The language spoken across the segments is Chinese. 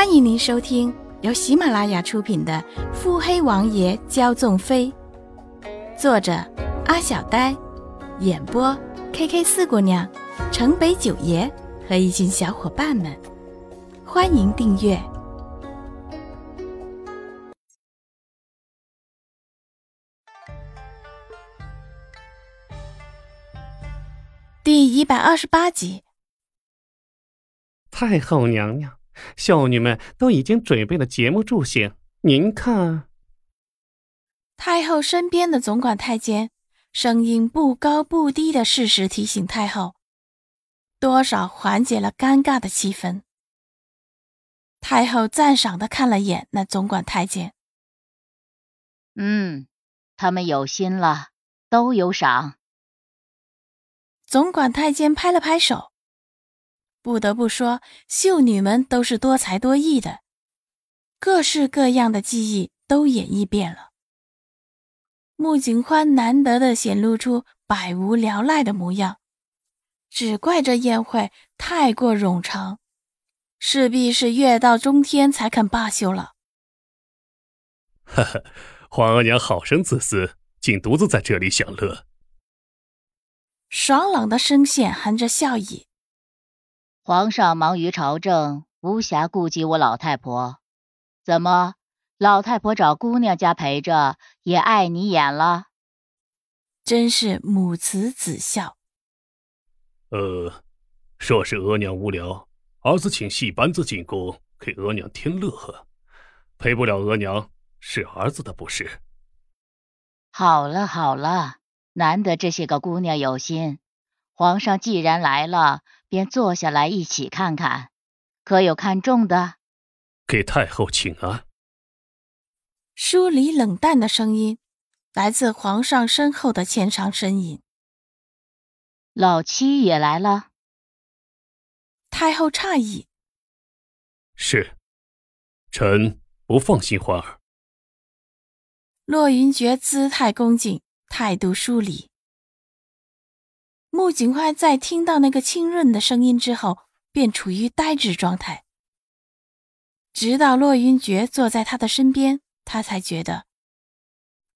欢迎您收听由喜马拉雅出品的《腹黑王爷骄纵妃》，作者阿小呆，演播 K K 四姑娘、城北九爷和一群小伙伴们。欢迎订阅第一百二十八集。太后娘娘。秀女们都已经准备了节目助兴，您看。太后身边的总管太监声音不高不低的适时提醒太后，多少缓解了尴尬的气氛。太后赞赏的看了眼那总管太监，嗯，他们有心了，都有赏。总管太监拍了拍手。不得不说，秀女们都是多才多艺的，各式各样的技艺都演绎遍了。穆景欢难得的显露出百无聊赖的模样，只怪这宴会太过冗长，势必是越到中天才肯罢休了。哈哈，皇额娘好生自私，竟独自在这里享乐。爽朗的声线含着笑意。皇上忙于朝政，无暇顾及我老太婆。怎么，老太婆找姑娘家陪着，也碍你眼了？真是母慈子孝。呃，若是额娘无聊，儿子请戏班子进宫给额娘添乐呵。陪不了额娘，是儿子的不是。好了好了，难得这些个姑娘有心。皇上既然来了。便坐下来一起看看，可有看中的？给太后请安。疏离冷淡的声音来自皇上身后的前长身影。老七也来了。太后诧异：“是，臣不放心欢儿。”洛云珏姿态恭敬，态度疏离。穆景欢在听到那个清润的声音之后，便处于呆滞状态。直到洛云珏坐在他的身边，他才觉得，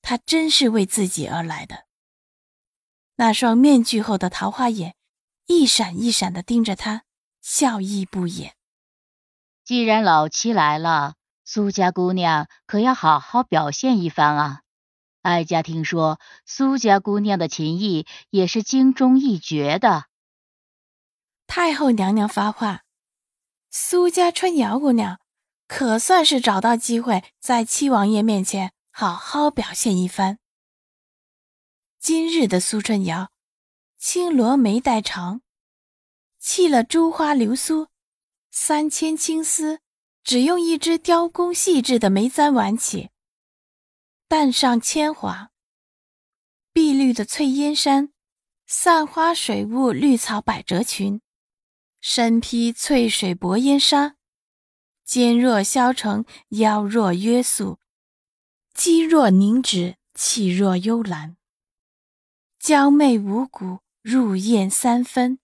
他真是为自己而来的。那双面具后的桃花眼，一闪一闪的盯着他，笑意不掩。既然老七来了，苏家姑娘可要好好表现一番啊！哀家听说苏家姑娘的琴艺也是京中一绝的。太后娘娘发话，苏家春瑶姑娘可算是找到机会在七王爷面前好好表现一番。今日的苏春瑶，青罗眉带长，砌了珠花流苏，三千青丝只用一支雕工细致的眉簪挽起。淡上铅华，碧绿的翠烟衫，散花水雾绿草百褶裙，身披翠水薄烟纱，肩若削成，腰若约素，肌若凝脂，气若幽兰，娇媚无骨，入艳三分。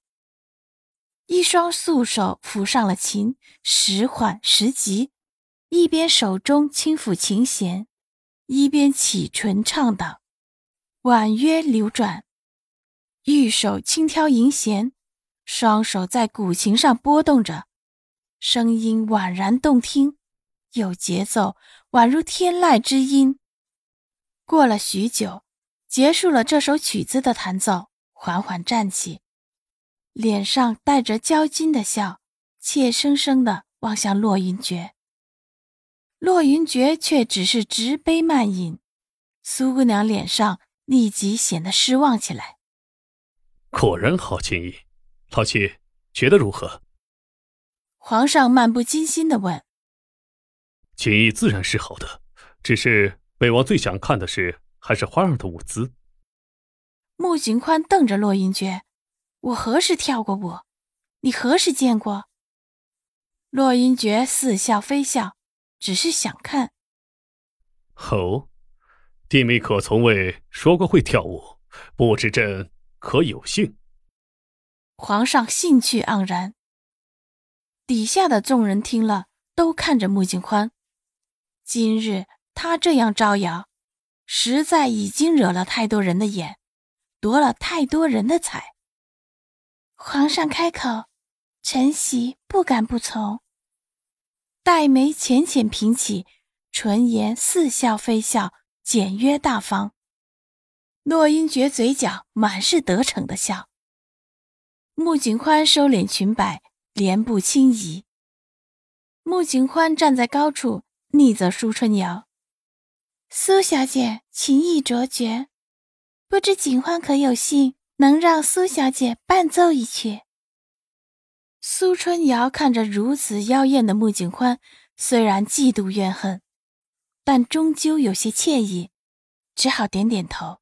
一双素手抚上了琴，时缓时急，一边手中轻抚琴弦。一边启唇唱道，婉约流转，玉手轻挑银弦，双手在古琴上拨动着，声音宛然动听，有节奏，宛如天籁之音。过了许久，结束了这首曲子的弹奏，缓缓站起，脸上带着娇矜的笑，怯生生的望向洛云珏。洛云珏却只是直杯慢饮，苏姑娘脸上立即显得失望起来。果然好琴艺，老七觉得如何？皇上漫不经心的问。琴艺自然是好的，只是本王最想看的是还是花儿的舞姿。穆景宽瞪着洛云珏：“我何时跳过舞？你何时见过？”洛云珏似笑非笑。只是想看。哦，弟妹可从未说过会跳舞，不知朕可有幸？皇上兴趣盎然。底下的众人听了，都看着穆景欢。今日他这样招摇，实在已经惹了太多人的眼，夺了太多人的彩。皇上开口，臣媳不敢不从。黛眉浅浅平起，唇颜似笑非笑，简约大方。洛英觉嘴角满是得逞的笑。穆景欢收敛裙摆，莲步轻移。穆景欢站在高处，逆着苏春瑶：“苏小姐情意卓绝，不知景欢可有幸能让苏小姐伴奏一曲？”苏春瑶看着如此妖艳的穆景欢，虽然嫉妒怨恨，但终究有些惬意，只好点点头。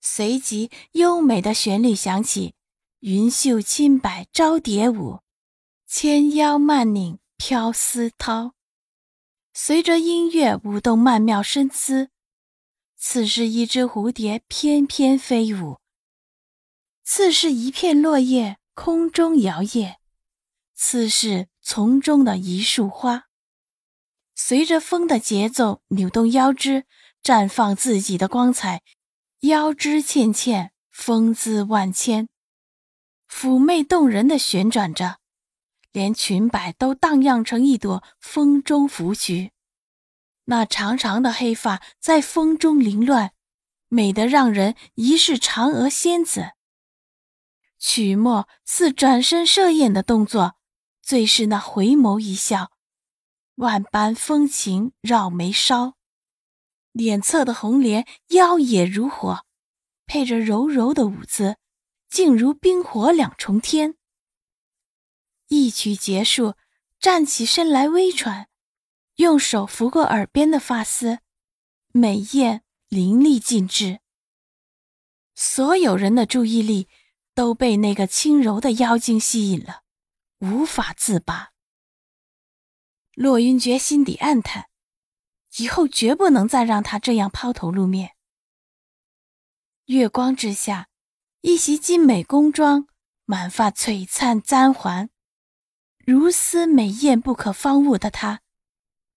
随即，优美的旋律响起。云袖轻摆招蝶舞，纤腰慢拧飘丝绦。随着音乐舞动曼妙身姿，此是一只蝴蝶翩翩飞舞，此是一片落叶空中摇曳，似是丛中的一束花，随着风的节奏扭动腰肢，绽放自己的光彩，腰肢纤纤，风姿万千。妩媚动人的旋转着，连裙摆都荡漾成一朵风中芙菊。那长长的黑发在风中凌乱，美得让人疑是嫦娥仙子。曲末似转身射焰的动作，最是那回眸一笑，万般风情绕眉梢。脸侧的红莲妖冶如火，配着柔柔的舞姿。竟如冰火两重天。一曲结束，站起身来微喘，用手拂过耳边的发丝，美艳淋漓尽致。所有人的注意力都被那个轻柔的妖精吸引了，无法自拔。洛云珏心底暗叹，以后绝不能再让他这样抛头露面。月光之下。一袭精美宫装，满发璀璨簪环，如丝美艳不可方物的她，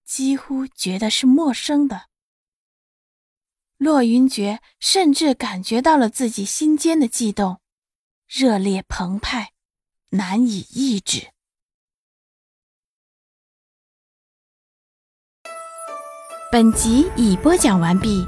几乎觉得是陌生的。洛云珏甚至感觉到了自己心间的悸动，热烈澎湃，难以抑制。本集已播讲完毕。